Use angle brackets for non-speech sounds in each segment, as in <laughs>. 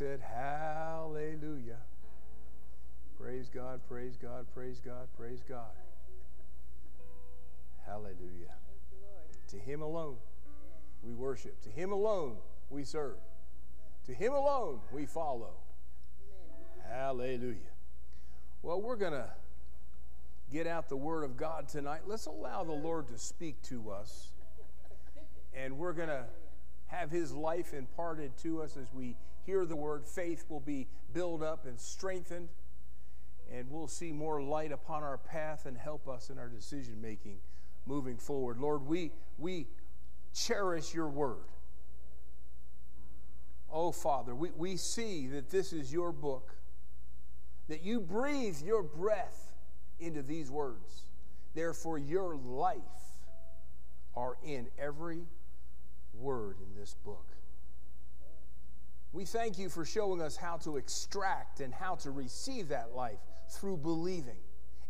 Said, Hallelujah. Praise God, praise God, praise God, praise God. Hallelujah. To Him alone we worship, to Him alone we serve, to Him alone we follow. Hallelujah. Well, we're going to get out the Word of God tonight. Let's allow the Lord to speak to us. And we're going to have His life imparted to us as we hear the Word. Faith will be built up and strengthened. And we'll see more light upon our path and help us in our decision making moving forward. Lord, we, we cherish your Word. Oh, Father, we, we see that this is your book that you breathe your breath into these words. Therefore, your life are in every word in this book. We thank you for showing us how to extract and how to receive that life through believing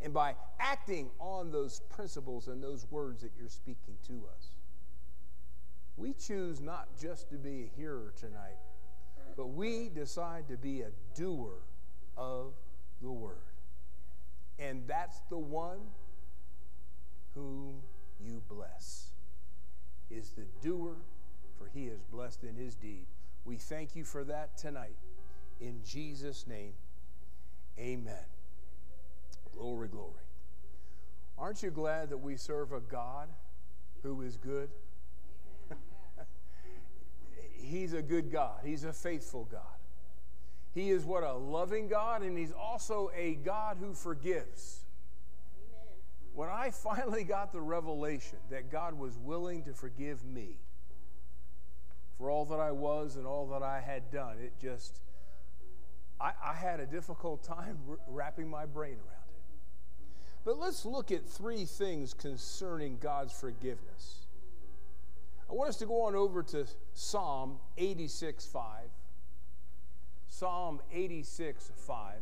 and by acting on those principles and those words that you're speaking to us. We choose not just to be a hearer tonight, but we decide to be a doer of the word. And that's the one whom you bless, is the doer, for he is blessed in his deed. We thank you for that tonight. In Jesus' name, amen. Glory, glory. Aren't you glad that we serve a God who is good? <laughs> He's a good God, He's a faithful God. He is what a loving God, and He's also a God who forgives. Amen. When I finally got the revelation that God was willing to forgive me for all that I was and all that I had done, it just, I, I had a difficult <laughs> time wrapping my brain around it. But let's look at three things concerning God's forgiveness. I want us to go on over to Psalm 86 5. Psalm 86 5.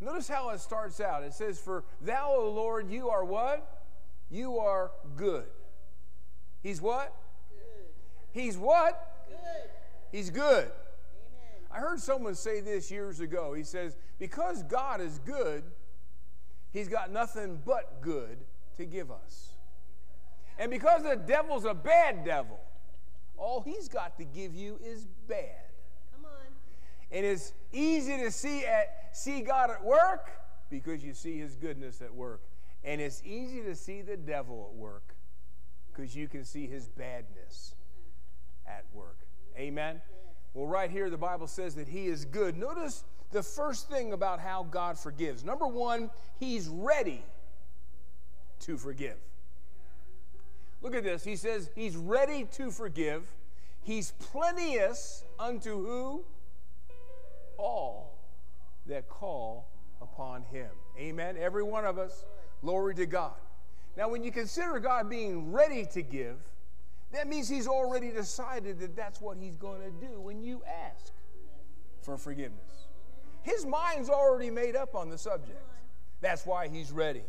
Notice how it starts out. It says, For thou, O Lord, you are what? You are good. He's what? He's what? Good. He's good. Amen. I heard someone say this years ago. He says, Because God is good, He's got nothing but good to give us. And because the devil's a bad devil, all he's got to give you is bad. Come on. And it's easy to see, at, see God at work because you see his goodness at work. And it's easy to see the devil at work because you can see his badness at work. Amen? Well, right here, the Bible says that he is good. Notice the first thing about how God forgives. Number one, he's ready to forgive. Look at this. He says he's ready to forgive. He's plenteous unto who? all that call upon him. Amen. Every one of us. Glory to God. Now, when you consider God being ready to give, that means he's already decided that that's what he's going to do when you ask for forgiveness. His mind's already made up on the subject. That's why he's ready.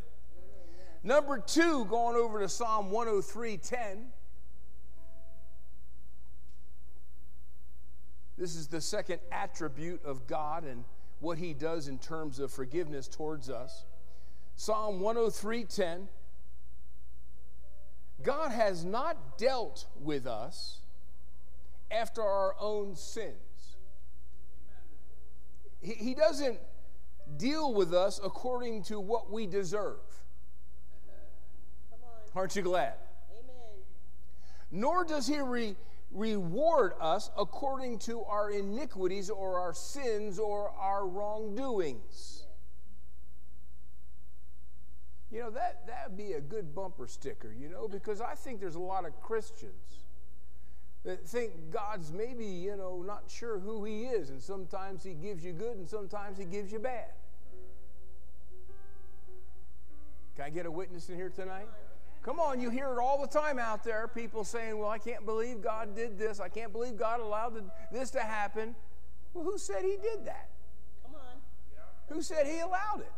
Number two, going over to Psalm 103 10. This is the second attribute of God and what he does in terms of forgiveness towards us. Psalm 103:10 God has not dealt with us after our own sins. He, he doesn't deal with us according to what we deserve. Aren't you glad? Amen. Nor does he re, reward us according to our iniquities or our sins or our wrongdoings. You know, that that would be a good bumper sticker, you know, because I think there's a lot of Christians that think God's maybe, you know, not sure who He is, and sometimes He gives you good and sometimes He gives you bad. Can I get a witness in here tonight? Come on, you hear it all the time out there. People saying, Well, I can't believe God did this. I can't believe God allowed this to happen. Well, who said He did that? Come on. Who said He allowed it?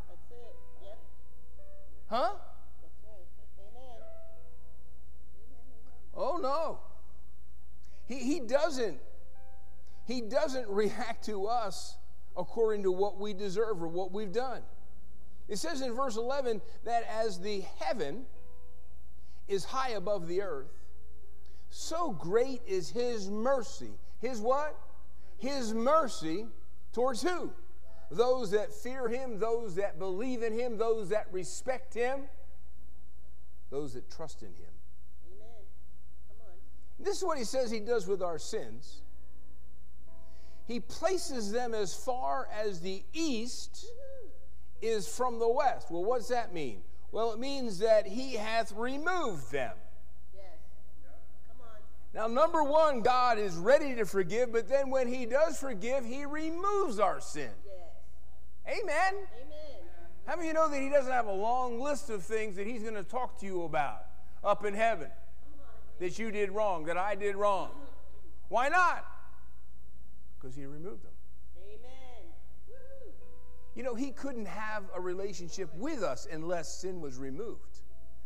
Huh? Oh no. He, he doesn't he doesn't react to us according to what we deserve or what we've done. It says in verse 11 that as the heaven is high above the earth, so great is his mercy. His what? His mercy towards who? Those that fear him, those that believe in him, those that respect him, those that trust in him. Amen. Come on. This is what he says he does with our sins. He places them as far as the east mm-hmm. is from the west. Well, what does that mean? Well, it means that he hath removed them. Yes. Come on. Now, number one, God is ready to forgive, but then when he does forgive, he removes our sin. Amen. Amen. How many of you know that he doesn't have a long list of things that he's going to talk to you about up in heaven that you did wrong, that I did wrong? Why not? Because he removed them. Amen. You know, he couldn't have a relationship with us unless sin was removed.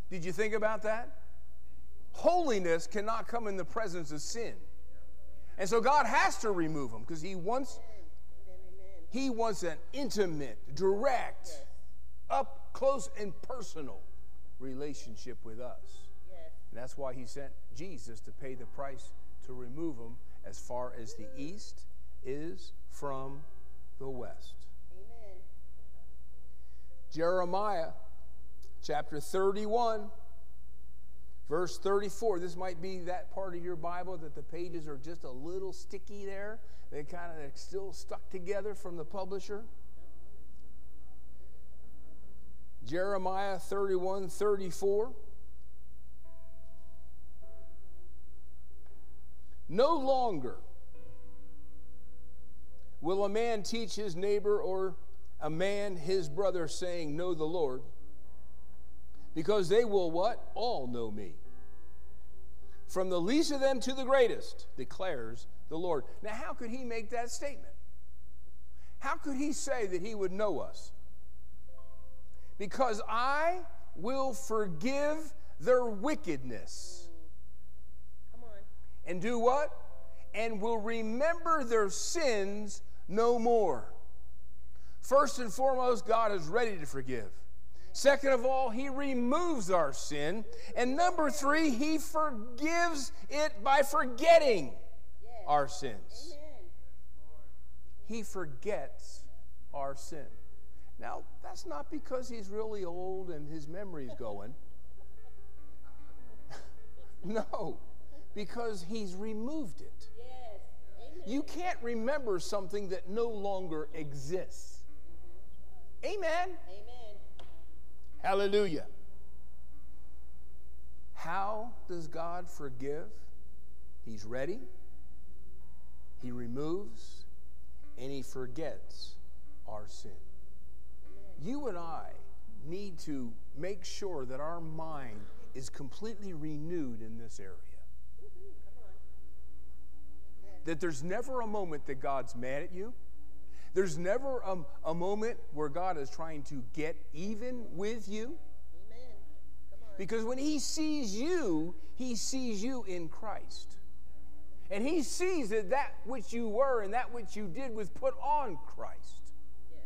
Did you think about that? Holiness cannot come in the presence of sin. And so God has to remove them because he wants. He wants an intimate, direct, Yes. up close and personal relationship with us. Yes. And that's why he sent Jesus to pay the price to remove them as far as the east is from the west. Amen. Jeremiah chapter 31, verse 34. This might be that part of your Bible that the pages are just a little sticky there. They kind of still stuck together from the publisher. Jeremiah 31, 34. No longer will a man teach his neighbor or a man his brother, saying, Know the Lord, because they will what? All know me. From the least of them to the greatest, declares the Lord. Now, how could he make that statement? How could he say that he would know us? Because I will forgive their wickedness. Come on. And do what? And will remember their sins no more. First and foremost, God is ready to forgive. Second of all, He removes our sin. And number three, He forgives it by forgetting Yes. our sins. Amen. He forgets our sin. Now, that's not because He's really old and His memory's going. <laughs> no, because He's removed it. Yes. You can't remember something that no longer exists. Mm-hmm. Amen. Amen. Hallelujah. How does God forgive? He's ready, He removes, and He forgets our sin. You and I need to make sure that our mind is completely renewed in this area. That there's never a moment that God's mad at you. There's never a, a moment where God is trying to get even with you. Amen. Because when he sees you, he sees you in Christ. And he sees that that which you were and that which you did was put on Christ. Yes.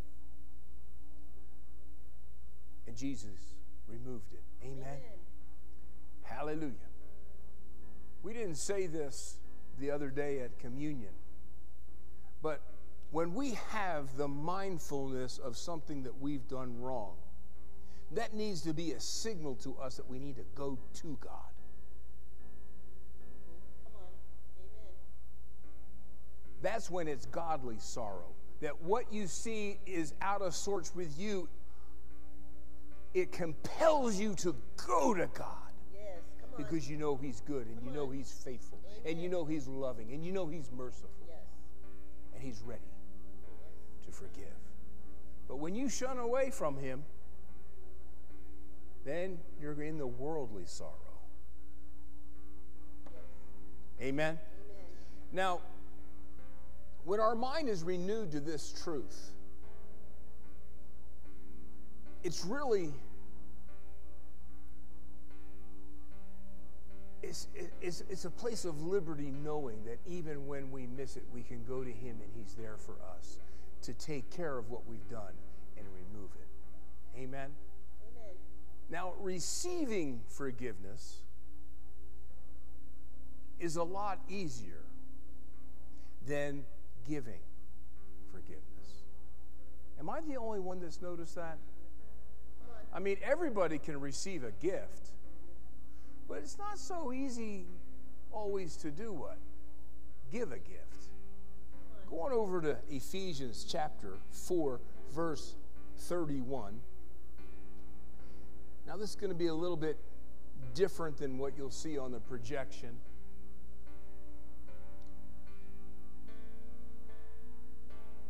And Jesus removed it. Amen. Amen. Hallelujah. We didn't say this the other day at communion, but when we have the mindfulness of something that we've done wrong, that needs to be a signal to us that we need to go to God. Come on. Amen. That's when it's godly sorrow. That what you see is out of sorts with you it compels you to go to God Yes. Come on. because you know He's good and you know He's faithful and you know He's loving and you know He's merciful Yes. and He's ready forgive. But when you shun away from Him, then you're in the worldly sorrow. Amen? Amen. Now, when our mind is renewed to this truth, it's really it's, it's, it's a place of liberty knowing that even when we miss it, we can go to Him and He's there for us to take care of what we've done and remove it. Amen? Amen. Now, receiving forgiveness is a lot easier than giving forgiveness. Am I the only one that's noticed that? I mean, everybody can receive a gift, but it's not so easy always to do what? Give a gift. Go on over to Ephesians chapter 4, verse 31. Now, this is going to be a little bit different than what you'll see on the projection.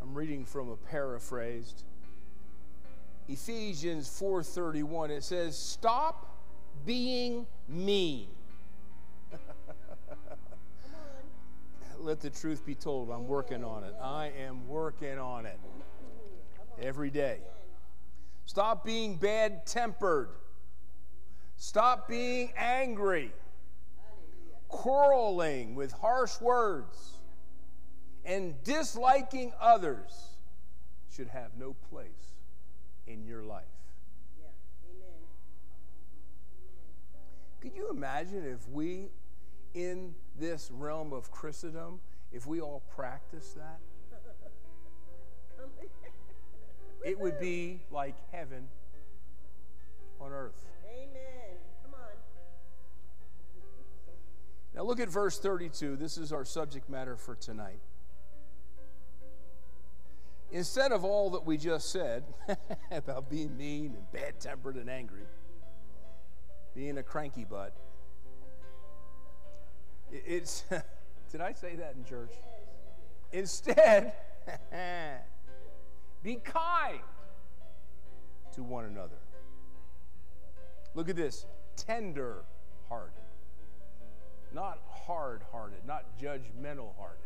I'm reading from a paraphrased. Ephesians 4:31 it says stop being mean. Let the truth be told, I'm working on it. I am working on it every day. Stop being bad tempered. Stop being angry, quarreling with harsh words, and disliking others should have no place in your life. Yeah. Amen. Amen. Could you imagine if we, in this realm of Christendom, if we all practiced that? It would be like heaven on earth. Amen. Come on. Now look at verse 32. This is our subject matter for tonight. Instead of all that we just said <laughs> about being mean and bad tempered and angry, being a cranky butt, it's. <laughs> did I say that in church? Instead, <laughs> be kind to one another. Look at this tender hearted, not hard hearted, not judgmental hearted.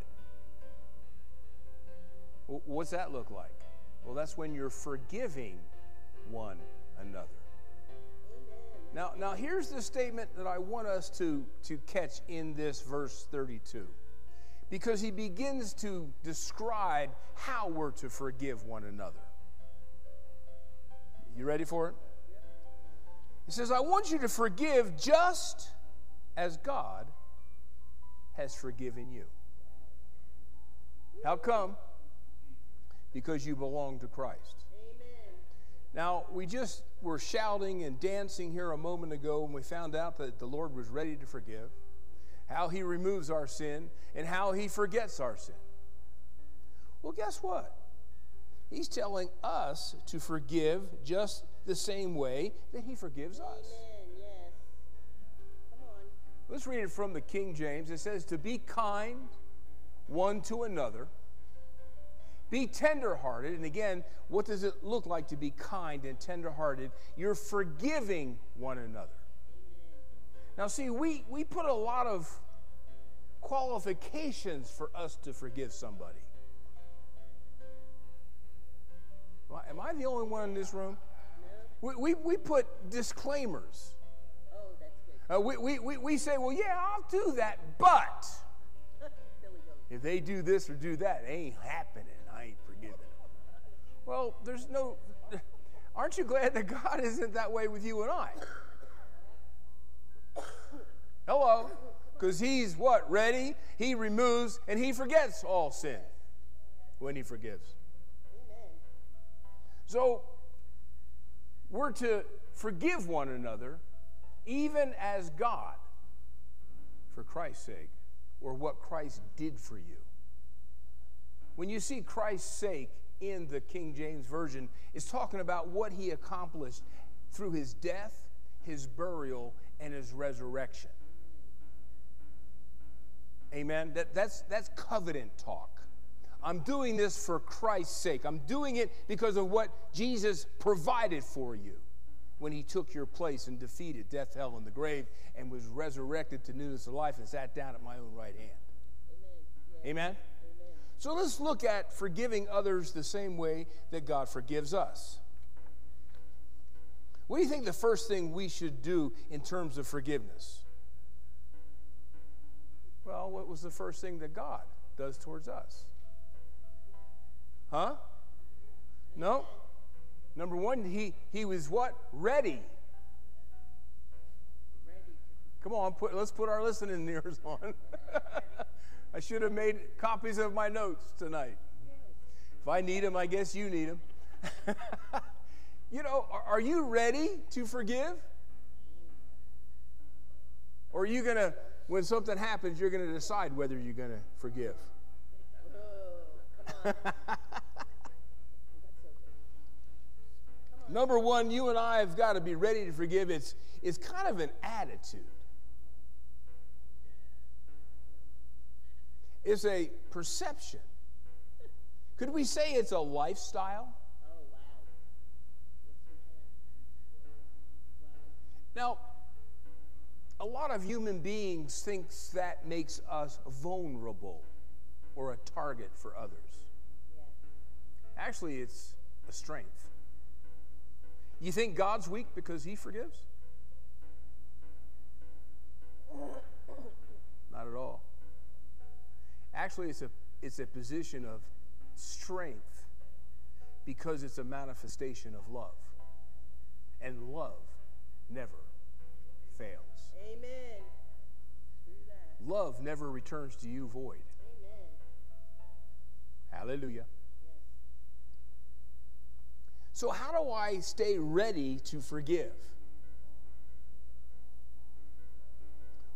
What's that look like? Well, that's when you're forgiving one another. Now, now here's the statement that I want us to, to catch in this verse 32. Because he begins to describe how we're to forgive one another. You ready for it? He says, I want you to forgive just as God has forgiven you. How come? Because you belong to Christ. Now, we just were shouting and dancing here a moment ago when we found out that the Lord was ready to forgive, how He removes our sin, and how He forgets our sin. Well, guess what? He's telling us to forgive just the same way that He forgives us. Amen. Yes. Come on. Let's read it from the King James. It says, To be kind one to another, be tenderhearted. And again, what does it look like to be kind and tenderhearted? You're forgiving one another. Now, see, we, we put a lot of qualifications for us to forgive somebody. Am I- Am I the only one in this room? We, we, we put disclaimers. Oh, that's good. Uh, we, we, we, we say, well, yeah, I'll do that, but <laughs> if they do this or do that, it ain't happening. I ain't forgiving them. Well, there's no. <laughs> Aren't you glad that God isn't that way with you and I? Hello? Because He's what? Ready? He removes and He forgets all sin when He forgives. Amen. So we're to forgive one another, even as God, for Christ's sake, or what Christ did for you. When you see Christ's sake in the King James Version, is talking about what he accomplished through his death, his burial, and his resurrection. Amen. That, that's, that's covenant talk. I'm doing this for Christ's sake. I'm doing it because of what Jesus provided for you when he took your place and defeated death, hell, and the grave and was resurrected to newness of life and sat down at my own right hand. Amen. Yes. Amen? So let's look at forgiving others the same way that God forgives us. What do you think the first thing we should do in terms of forgiveness? Well, what was the first thing that God does towards us? Huh? No? Number one, he, he was what? Ready. Ready Come on, put, let's put our listening ears on. <laughs> I should have made copies of my notes tonight. If I need them, I guess you need them. <laughs> you know, are, are you ready to forgive? Or are you going to, when something happens, you're going to decide whether you're going to forgive? Come on. That's so good. Number one, you and I have got to be ready to forgive. It's, it's kind of an attitude, it's a perception. Could we say it's a lifestyle? Oh. Wow. Now, a lot of human beings thinks that makes us vulnerable or a target for others. Yeah. Actually, it's a strength. You think God's weak because he forgives? Not at all. Actually, it's a, it's a position of strength because it's a manifestation of love. And love never fails. Amen. Love never returns to you void. Amen. Hallelujah. Yes. So, how do I stay ready to forgive?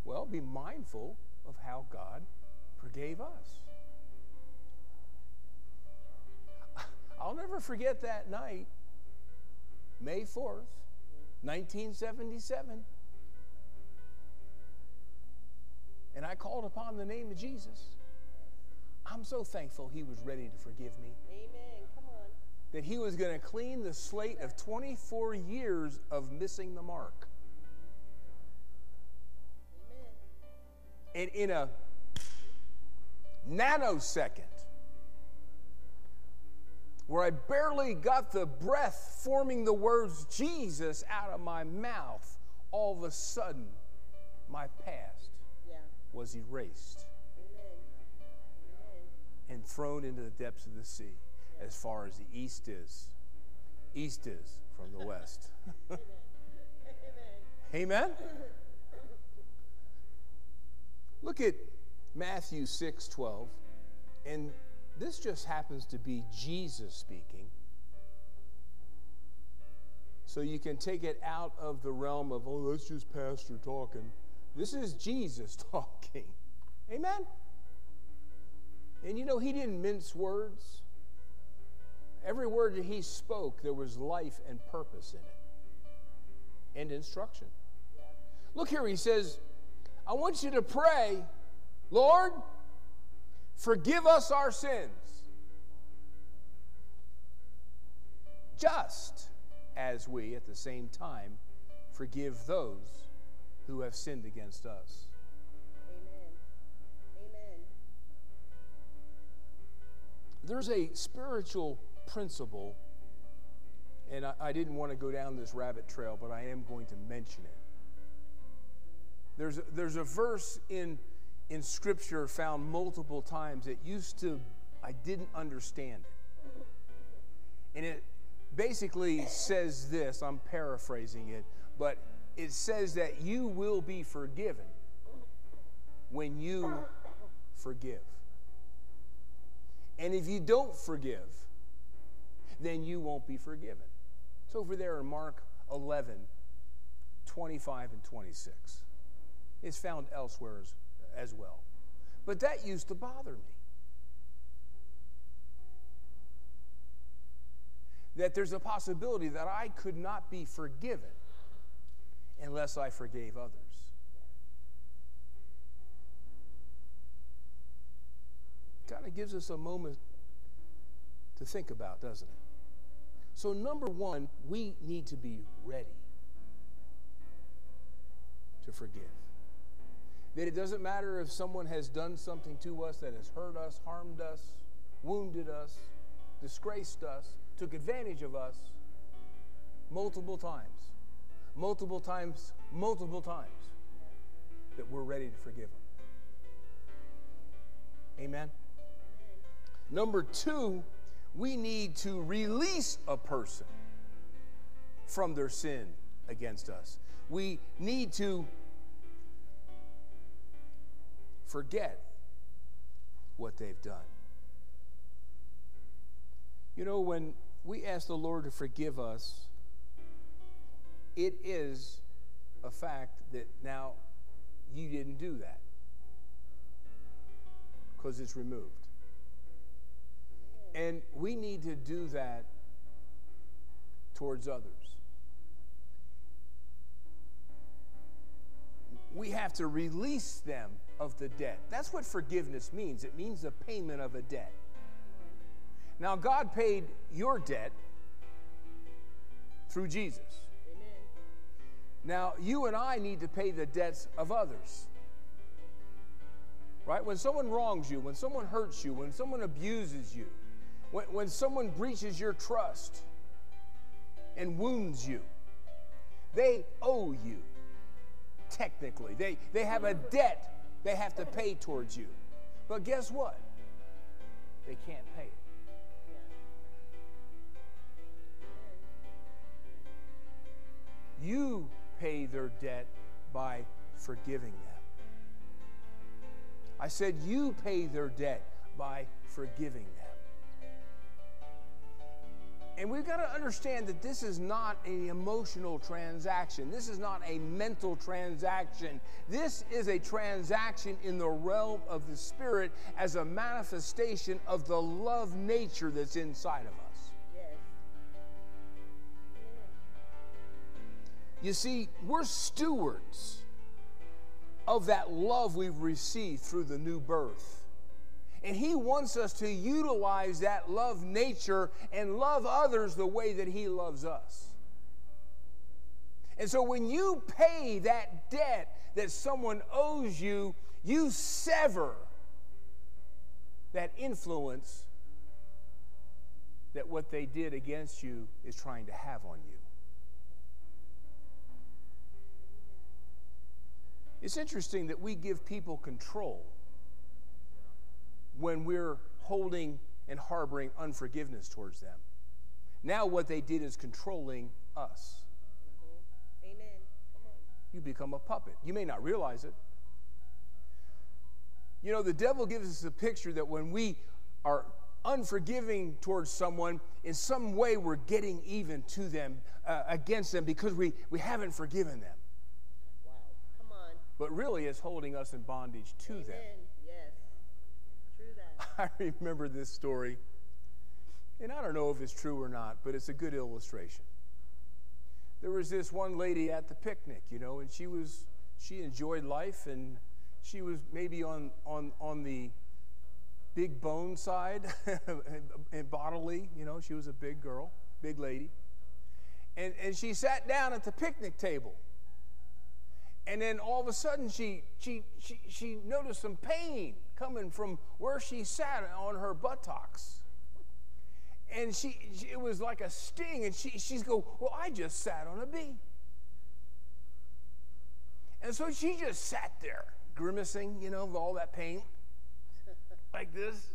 Well, be mindful of how God forgave us. <laughs> I'll never forget that night, May 4th, 1977. And I called upon the name of Jesus. I'm so thankful he was ready to forgive me Amen. Come on. that he was going to clean the slate of 24 years of missing the mark. Amen. And in a nanosecond, where I barely got the breath forming the words Jesus out of my mouth, all of a sudden, my past Yeah. was erased Amen. Amen. and thrown into the depths of the sea as far as the east is. East is from the west. <laughs> <laughs> Amen. Amen? Look at Matthew 6 12. And this just happens to be Jesus speaking. So you can take it out of the realm of, oh, that's just Pastor talking. This is Jesus <laughs> talking. Amen? And you know, he didn't mince words. Every word that he spoke, there was life and purpose in it and instruction. Look here, he says, I want you to pray, Lord, forgive us our sins. Just as we, at the same time, forgive those who have sinned against us. Amen. Amen. There's a spiritual principle, and I, I didn't want to go down this rabbit trail, but I am going to mention it. There's a, there's a verse in, in Scripture found multiple times. It used to, I didn't understand it. And it basically says this I'm paraphrasing it, but it says that you will be forgiven when you forgive. And if you don't forgive, then you won't be forgiven. It's over there in Mark 11, 25 and 26. It's found elsewhere as, as well. But that used to bother me. that there's a possibility that I could not be forgiven unless I forgave others. Kind of gives us a moment to think about, doesn't it? So, number one, we need to be ready to forgive. That it doesn't matter if someone has done something to us that has hurt us, harmed us, wounded us, disgraced us, took advantage of us multiple times, multiple times, multiple times, that we're ready to forgive them. Amen. Number two, we need to release a person from their sin against us. We need to forget what they've done. You know, when we ask the Lord to forgive us, it is a fact that now you didn't do that because it's removed. And we need to do that towards others. We have to release them of the debt. That's what forgiveness means. It means the payment of a debt. Now, God paid your debt through Jesus. Amen. Now, you and I need to pay the debts of others. Right? When someone wrongs you, when someone hurts you, when someone abuses you, when, when someone breaches your trust and wounds you, they owe you, technically. They, they have a debt they have to pay towards you. But guess what? They can't pay it. You pay their debt by forgiving them. I said, You pay their debt by forgiving them. And we've got to understand that this is not an emotional transaction. This is not a mental transaction. This is a transaction in the realm of the Spirit as a manifestation of the love nature that's inside of us. Yes. You see, we're stewards of that love we've received through the new birth. And He wants us to utilize that love nature and love others the way that He loves us. And so when you pay that debt that someone owes you, you sever that influence that what they did against you is trying to have on you. It's interesting that we give people control when we're holding and harboring unforgiveness towards them. Now, what they did is controlling us. Mm-hmm. Amen. Come on. You become a puppet. You may not realize it. You know, the devil gives us a picture that when we are unforgiving towards someone, in some way we're getting even to them, uh, against them, because we, we haven't forgiven them. Wow. Come on. But really, it's holding us in bondage to Amen. them. <laughs> I remember this story, and I don't know if it's true or not, but it's a good illustration. There was this one lady at the picnic, you know, and she was she enjoyed life, and she was maybe on on on the big bone side, <laughs> and bodily, you know, she was a big girl, big lady, and and she sat down at the picnic table. And then all of a sudden, she, she, she, she noticed some pain coming from where she sat on her buttocks. And she, it was like a sting, and she, she's go, Well, I just sat on a bee. And so she just sat there, grimacing, you know, with all that pain, <laughs> like this.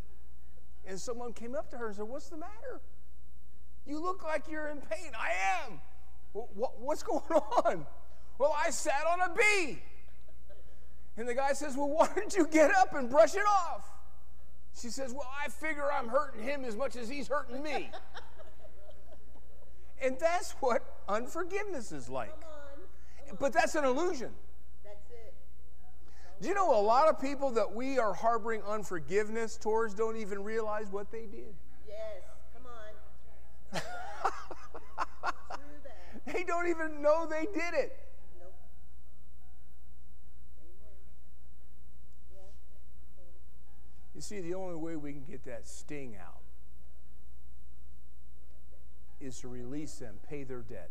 And someone came up to her and said, What's the matter? You look like you're in pain. I am. "Wh- What's <laughs> going on? Well, I sat on a bee. And the guy says, Well, <laughs> why don't you get up and brush it off? She says, Well, I figure I'm hurting him as much as he's hurting me. <laughs> and that's what unforgiveness is like. Come on. But that's an illusion. That's it. Do you know a lot of people that we are harboring unforgiveness towards don't even realize what they did? Yes. Come on. <laughs> They don't even know they did it. You see, the only way we can get that sting out is to release them, pay their debt.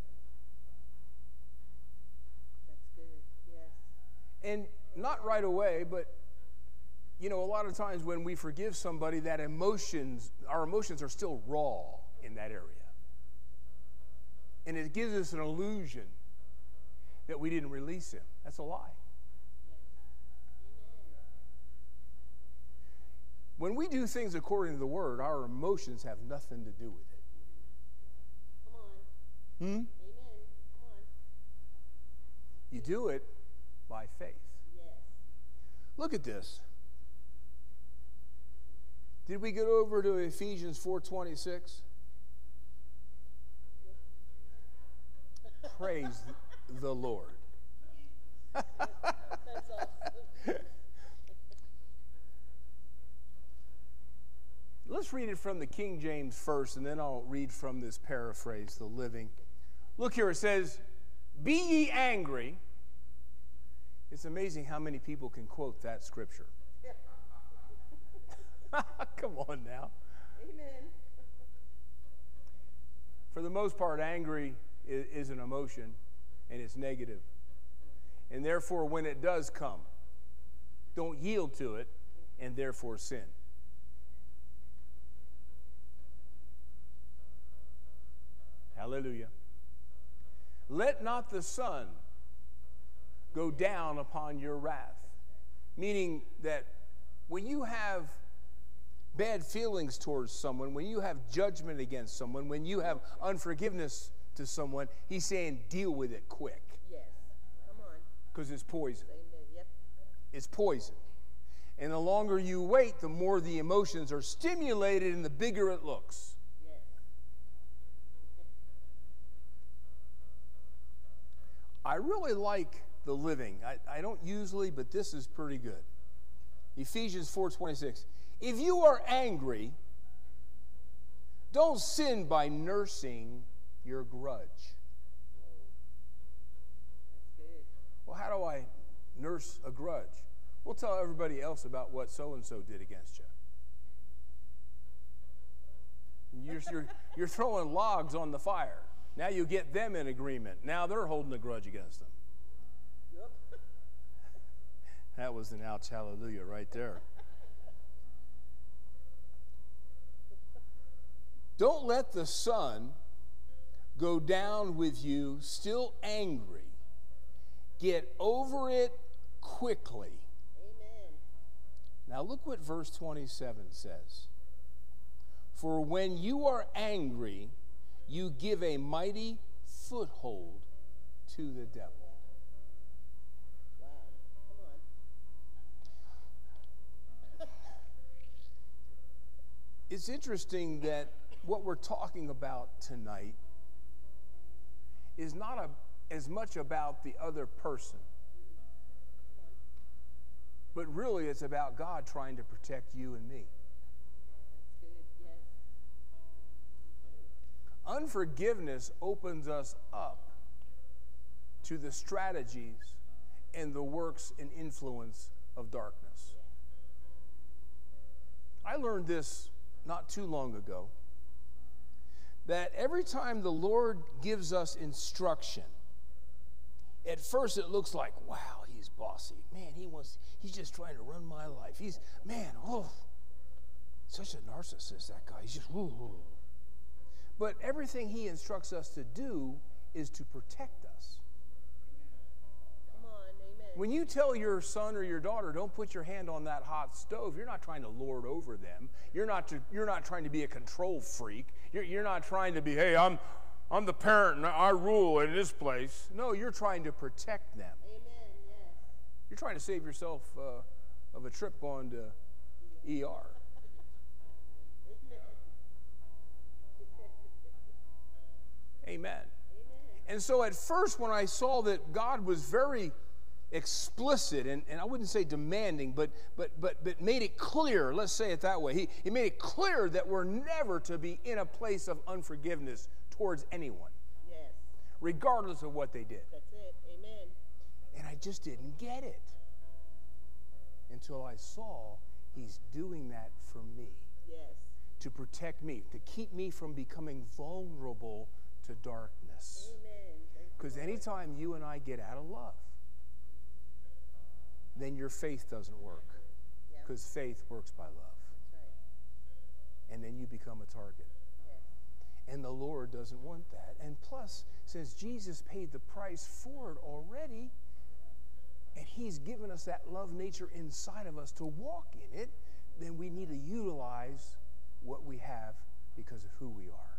That's good. Yes. And not right away, but you know, a lot of times when we forgive somebody, that emotions, our emotions are still raw in that area. And it gives us an illusion that we didn't release him. That's a lie. When we do things according to the word, our emotions have nothing to do with it. Come on. Hmm? Amen. Come on. You do it by faith. Yes. Look at this. Did we get over to Ephesians 4:26? <laughs> Praise the Lord. That's awesome. <laughs> Let's read it from the King James first, and then I'll read from this paraphrase, the living. Look here, it says, Be ye angry. It's amazing how many people can quote that scripture. <laughs> Come on now. Amen. For the most part, angry is, is an emotion and it's negative. And therefore, when it does come, don't yield to it and therefore sin. Hallelujah. Let not the sun go down upon your wrath. Meaning that when you have bad feelings towards someone, when you have judgment against someone, when you have unforgiveness to someone, he's saying deal with it quick Yes. Come on. because it's poison. Yep. It's poison. And the longer you wait, the more the emotions are stimulated and the bigger it looks. I really like the living. I, I don't usually, but this is pretty good. Ephesians 4:26. If you are angry, don't sin by nursing your grudge. Well, how do I nurse a grudge? We'll tell everybody else about what so and so did against you. You're, you're, you're throwing logs on the fire. Now you get them in agreement. Now they're holding a grudge against them. Yep. That was an ouch hallelujah right there. Don't let the sun go down with you still angry. Get over it quickly. Amen. Now look what verse 27 says. For when you are angry, you give a mighty foothold to the devil. Wow. Come on. <laughs> It's interesting that what we're talking about tonight is not a, as much about the other person, but really it's about God trying to protect you and me. Unforgiveness opens us up to the strategies and the works and influence of darkness. I learned this not too long ago that every time the Lord gives us instruction, at first it looks like, wow, he's bossy. Man, he wants, he's just trying to run my life. He's, man, oh, such a narcissist, that guy. He's just. But everything he instructs us to do is to protect us. Come on. Amen. When you tell your son or your daughter, don't put your hand on that hot stove, you're not trying to lord over them. You're not, to, you're not trying to be a control freak. You're, you're not trying to be, hey, I'm, I'm the parent and I rule in this place. No, you're trying to protect them. Amen. Yes. You're trying to save yourself uh, of a trip going to ER. Amen. And so at first, when I saw that God was very explicit and, and I wouldn't say demanding, but, but, but, but made it clear, let's say it that way, he, he made it clear that we're never to be in a place of unforgiveness towards anyone. Yes. regardless of what they did. That's it. Amen. And I just didn't get it until I saw he's doing that for me Yes. to protect me, to keep me from becoming vulnerable to darkness. Amen. Thank you, Because anytime you and I get out of love, then your faith doesn't work. Yeah. Because faith works by love. Right. And then you become a target. Yes. And the Lord doesn't want that. And plus, since Jesus paid the price for it already, and He's given us that love nature inside of us to walk in it, then we need to utilize what we have because of who we are.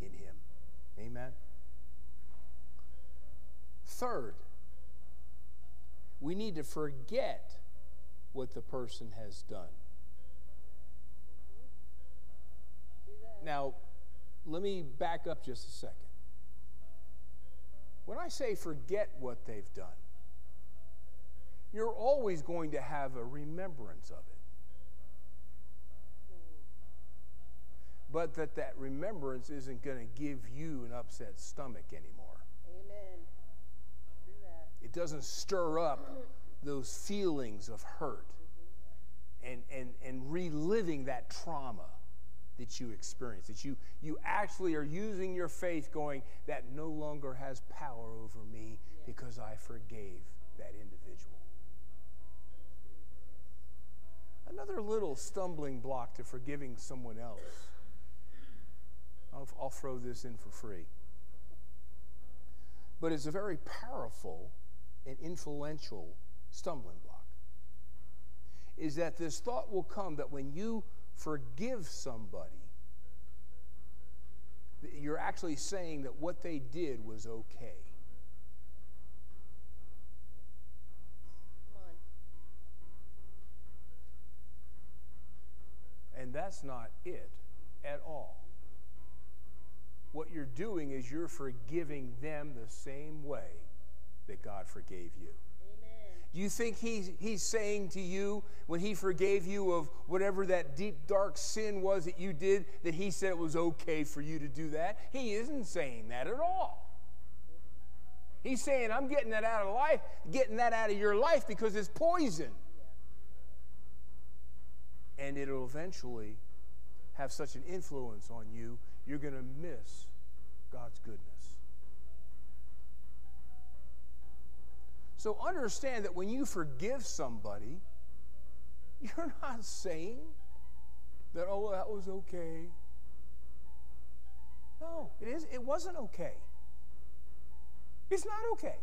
In Him. Amen. Third, we need to forget what the person has done. Now, let me back up just a second. When I say forget what they've done, you're always going to have a remembrance of it. But that that remembrance isn't going to give you an upset stomach anymore. Amen. It doesn't stir up those feelings of hurt and, and, and reliving that trauma that you experienced. That you, you actually are using your faith going, that no longer has power over me because I forgave that individual. Another little stumbling block to forgiving someone else. I'll, I'll throw this in for free. But it's a very powerful and influential stumbling block. Is that this thought will come that when you forgive somebody, you're actually saying that what they did was okay. And that's not it at all. What you're doing is you're forgiving them the same way that God forgave you. Amen. Do you think he's, he's saying to you when he forgave you of whatever that deep, dark sin was that you did, that he said it was okay for you to do that? He isn't saying that at all. He's saying, I'm getting that out of life, getting that out of your life because it's poison. And it'll eventually have such an influence on you, you're going to miss God's goodness. So understand that when you forgive somebody, <laughs> you're not saying that, oh, that was okay. No, it is it wasn't okay. It's not okay.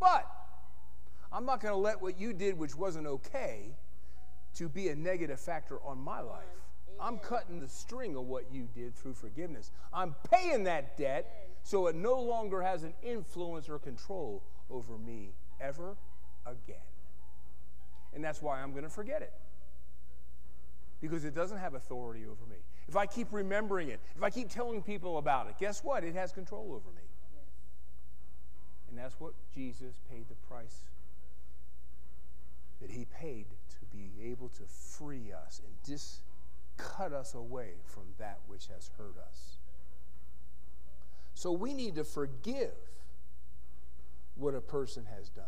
But I'm not going to let what you did, which wasn't okay, to be a negative factor on my life. I'm cutting the string of what you did through forgiveness. I'm paying that debt so it no longer has an influence or control over me ever again. And that's why I'm going to forget it. Because it doesn't have authority over me. If I keep remembering it, if I keep telling people about it, guess what? It has control over me. And that's what Jesus paid the price that he paid to be able to free us and dis cut us away from that which has hurt us. So we need to forgive what a person has done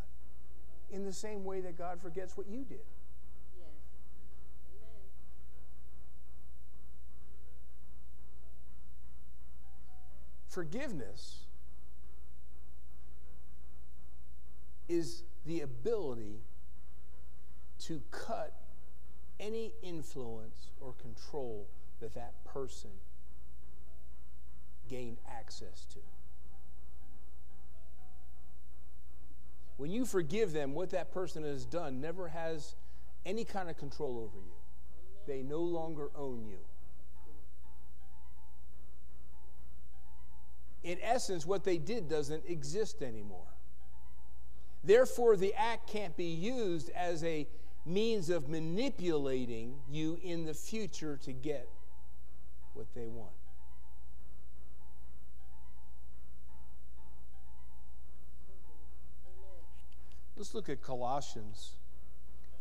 in the same way that God forgets what you did. Forgiveness is the ability to cut any influence or control that that person gained access to. When you forgive them, what that person has done never has any kind of control over you. They no longer own you. In essence, what they did doesn't exist anymore. Therefore, the act can't be used as a means of manipulating you in the future to get what they want. Let's look at Colossians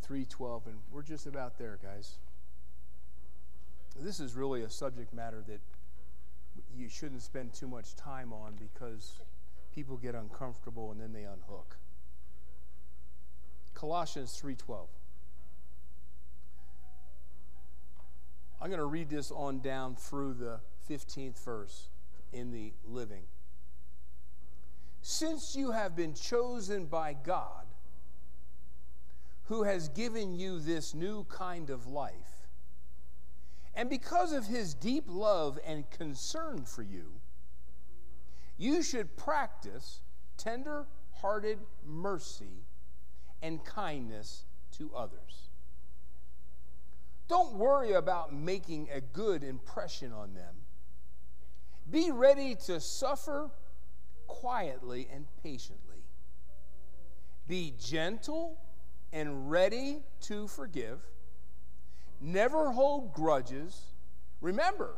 3:12 and we're just about there, guys. This is really a subject matter that you shouldn't spend too much time on because people get uncomfortable and then they unhook. Colossians 3:12. I'm going to read this on down through the 15th verse in the living. Since you have been chosen by God, who has given you this new kind of life, and because of his deep love and concern for you, you should practice tender hearted mercy and kindness to others. Don't worry about making a good impression on them. Be ready to suffer quietly and patiently. Be gentle and ready to forgive. Never hold grudges. Remember,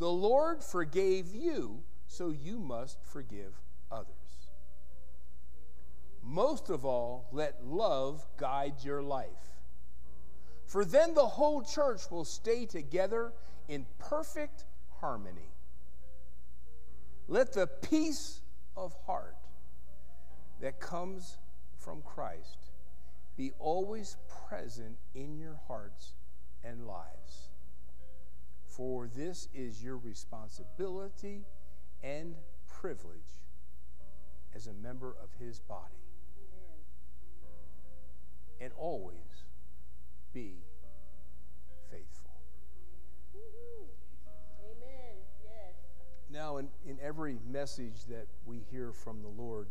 the Lord forgave you, so you must forgive others. Most of all, let love guide your life. For then the whole church will stay together in perfect harmony. Let the peace of heart that comes from Christ be always present in your hearts and lives. For this is your responsibility and privilege as a member of his body. And always be faithful. Amen. Yes. Now, in, in every message that we hear from the Lord,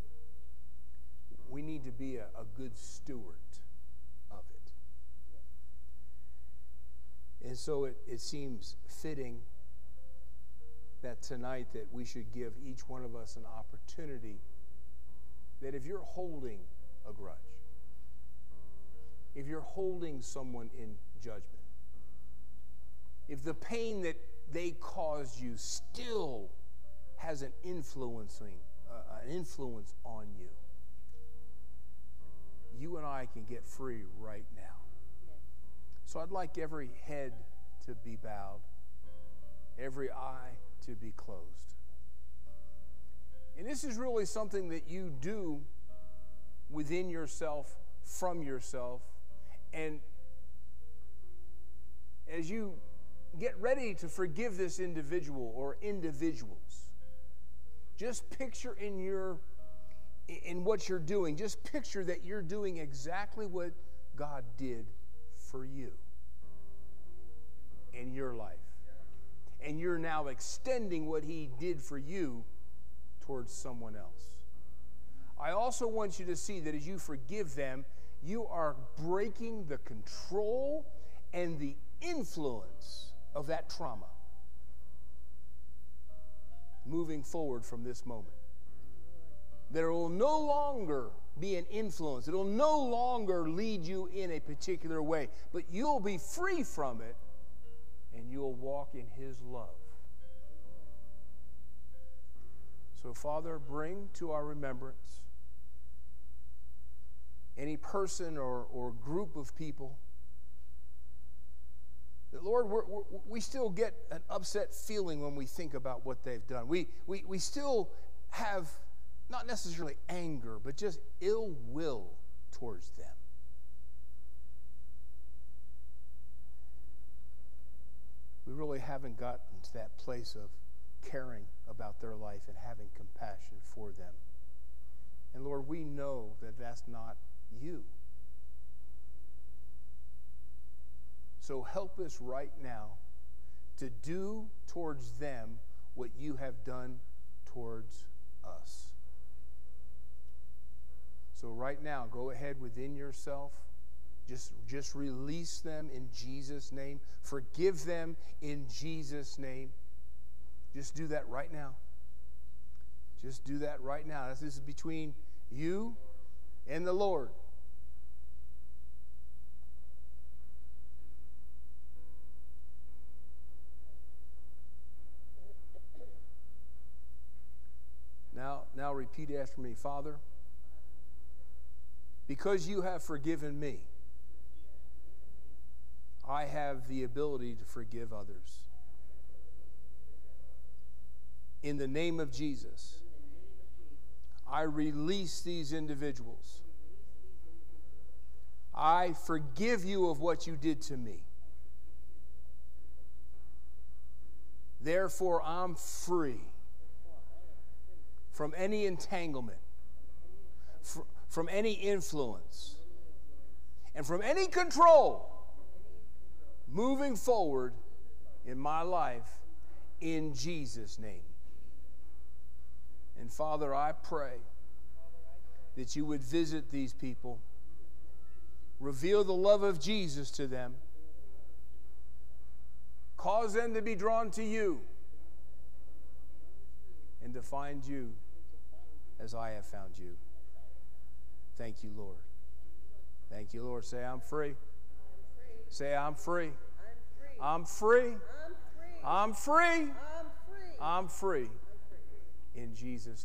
we need to be a, a good steward of it. And so it, it seems fitting that tonight that we should give each one of us an opportunity that if you're holding a grudge, if you're holding someone in judgment, if the pain that they caused you still has an influencing uh, an influence on you, you and I can get free right now. So I'd like every head to be bowed, every eye to be closed. And this is really something that you do within yourself, from yourself. And as you get ready to forgive this individual or individuals, just picture in your in what you're doing, just picture that you're doing exactly what God did for you in your life. And you're now extending what he did for you towards someone else. I also want you to see that as you forgive them, you are breaking the control and the influence of that trauma moving forward from this moment. There will no longer be an influence, it will no longer lead you in a particular way, but you'll be free from it and you'll walk in His love. So, Father, bring to our remembrance any person or, or group of people that, Lord, we're, we're, we still get an upset feeling when we think about what they've done. We, we, we still have not necessarily anger, but just ill will towards them. We really haven't gotten to that place of caring about their life and having compassion for them. And Lord, we know that that's not you. So help us right now to do towards them what you have done towards us. So right now, go ahead within yourself. Just, just release them in Jesus' name. Forgive them in Jesus' name. Just do that right now. Just do that right now. This is between you and the Lord. Now, repeat after me, Father. Because you have forgiven me, I have the ability to forgive others. In the name of Jesus, I release these individuals. I forgive you of what you did to me. Therefore, I'm free from any entanglement, fr- from any influence, and from any control moving forward in my life in Jesus' name. And Father, I pray that you would visit these people, reveal the love of Jesus to them, cause them to be drawn to you, and to find you as I have found you. Thank you, Lord. Thank you, Lord. Say, I'm free. Say, I'm free. I'm I'm free. free. I'm free. I'm free. I'm free. I'm free. In Jesus' name.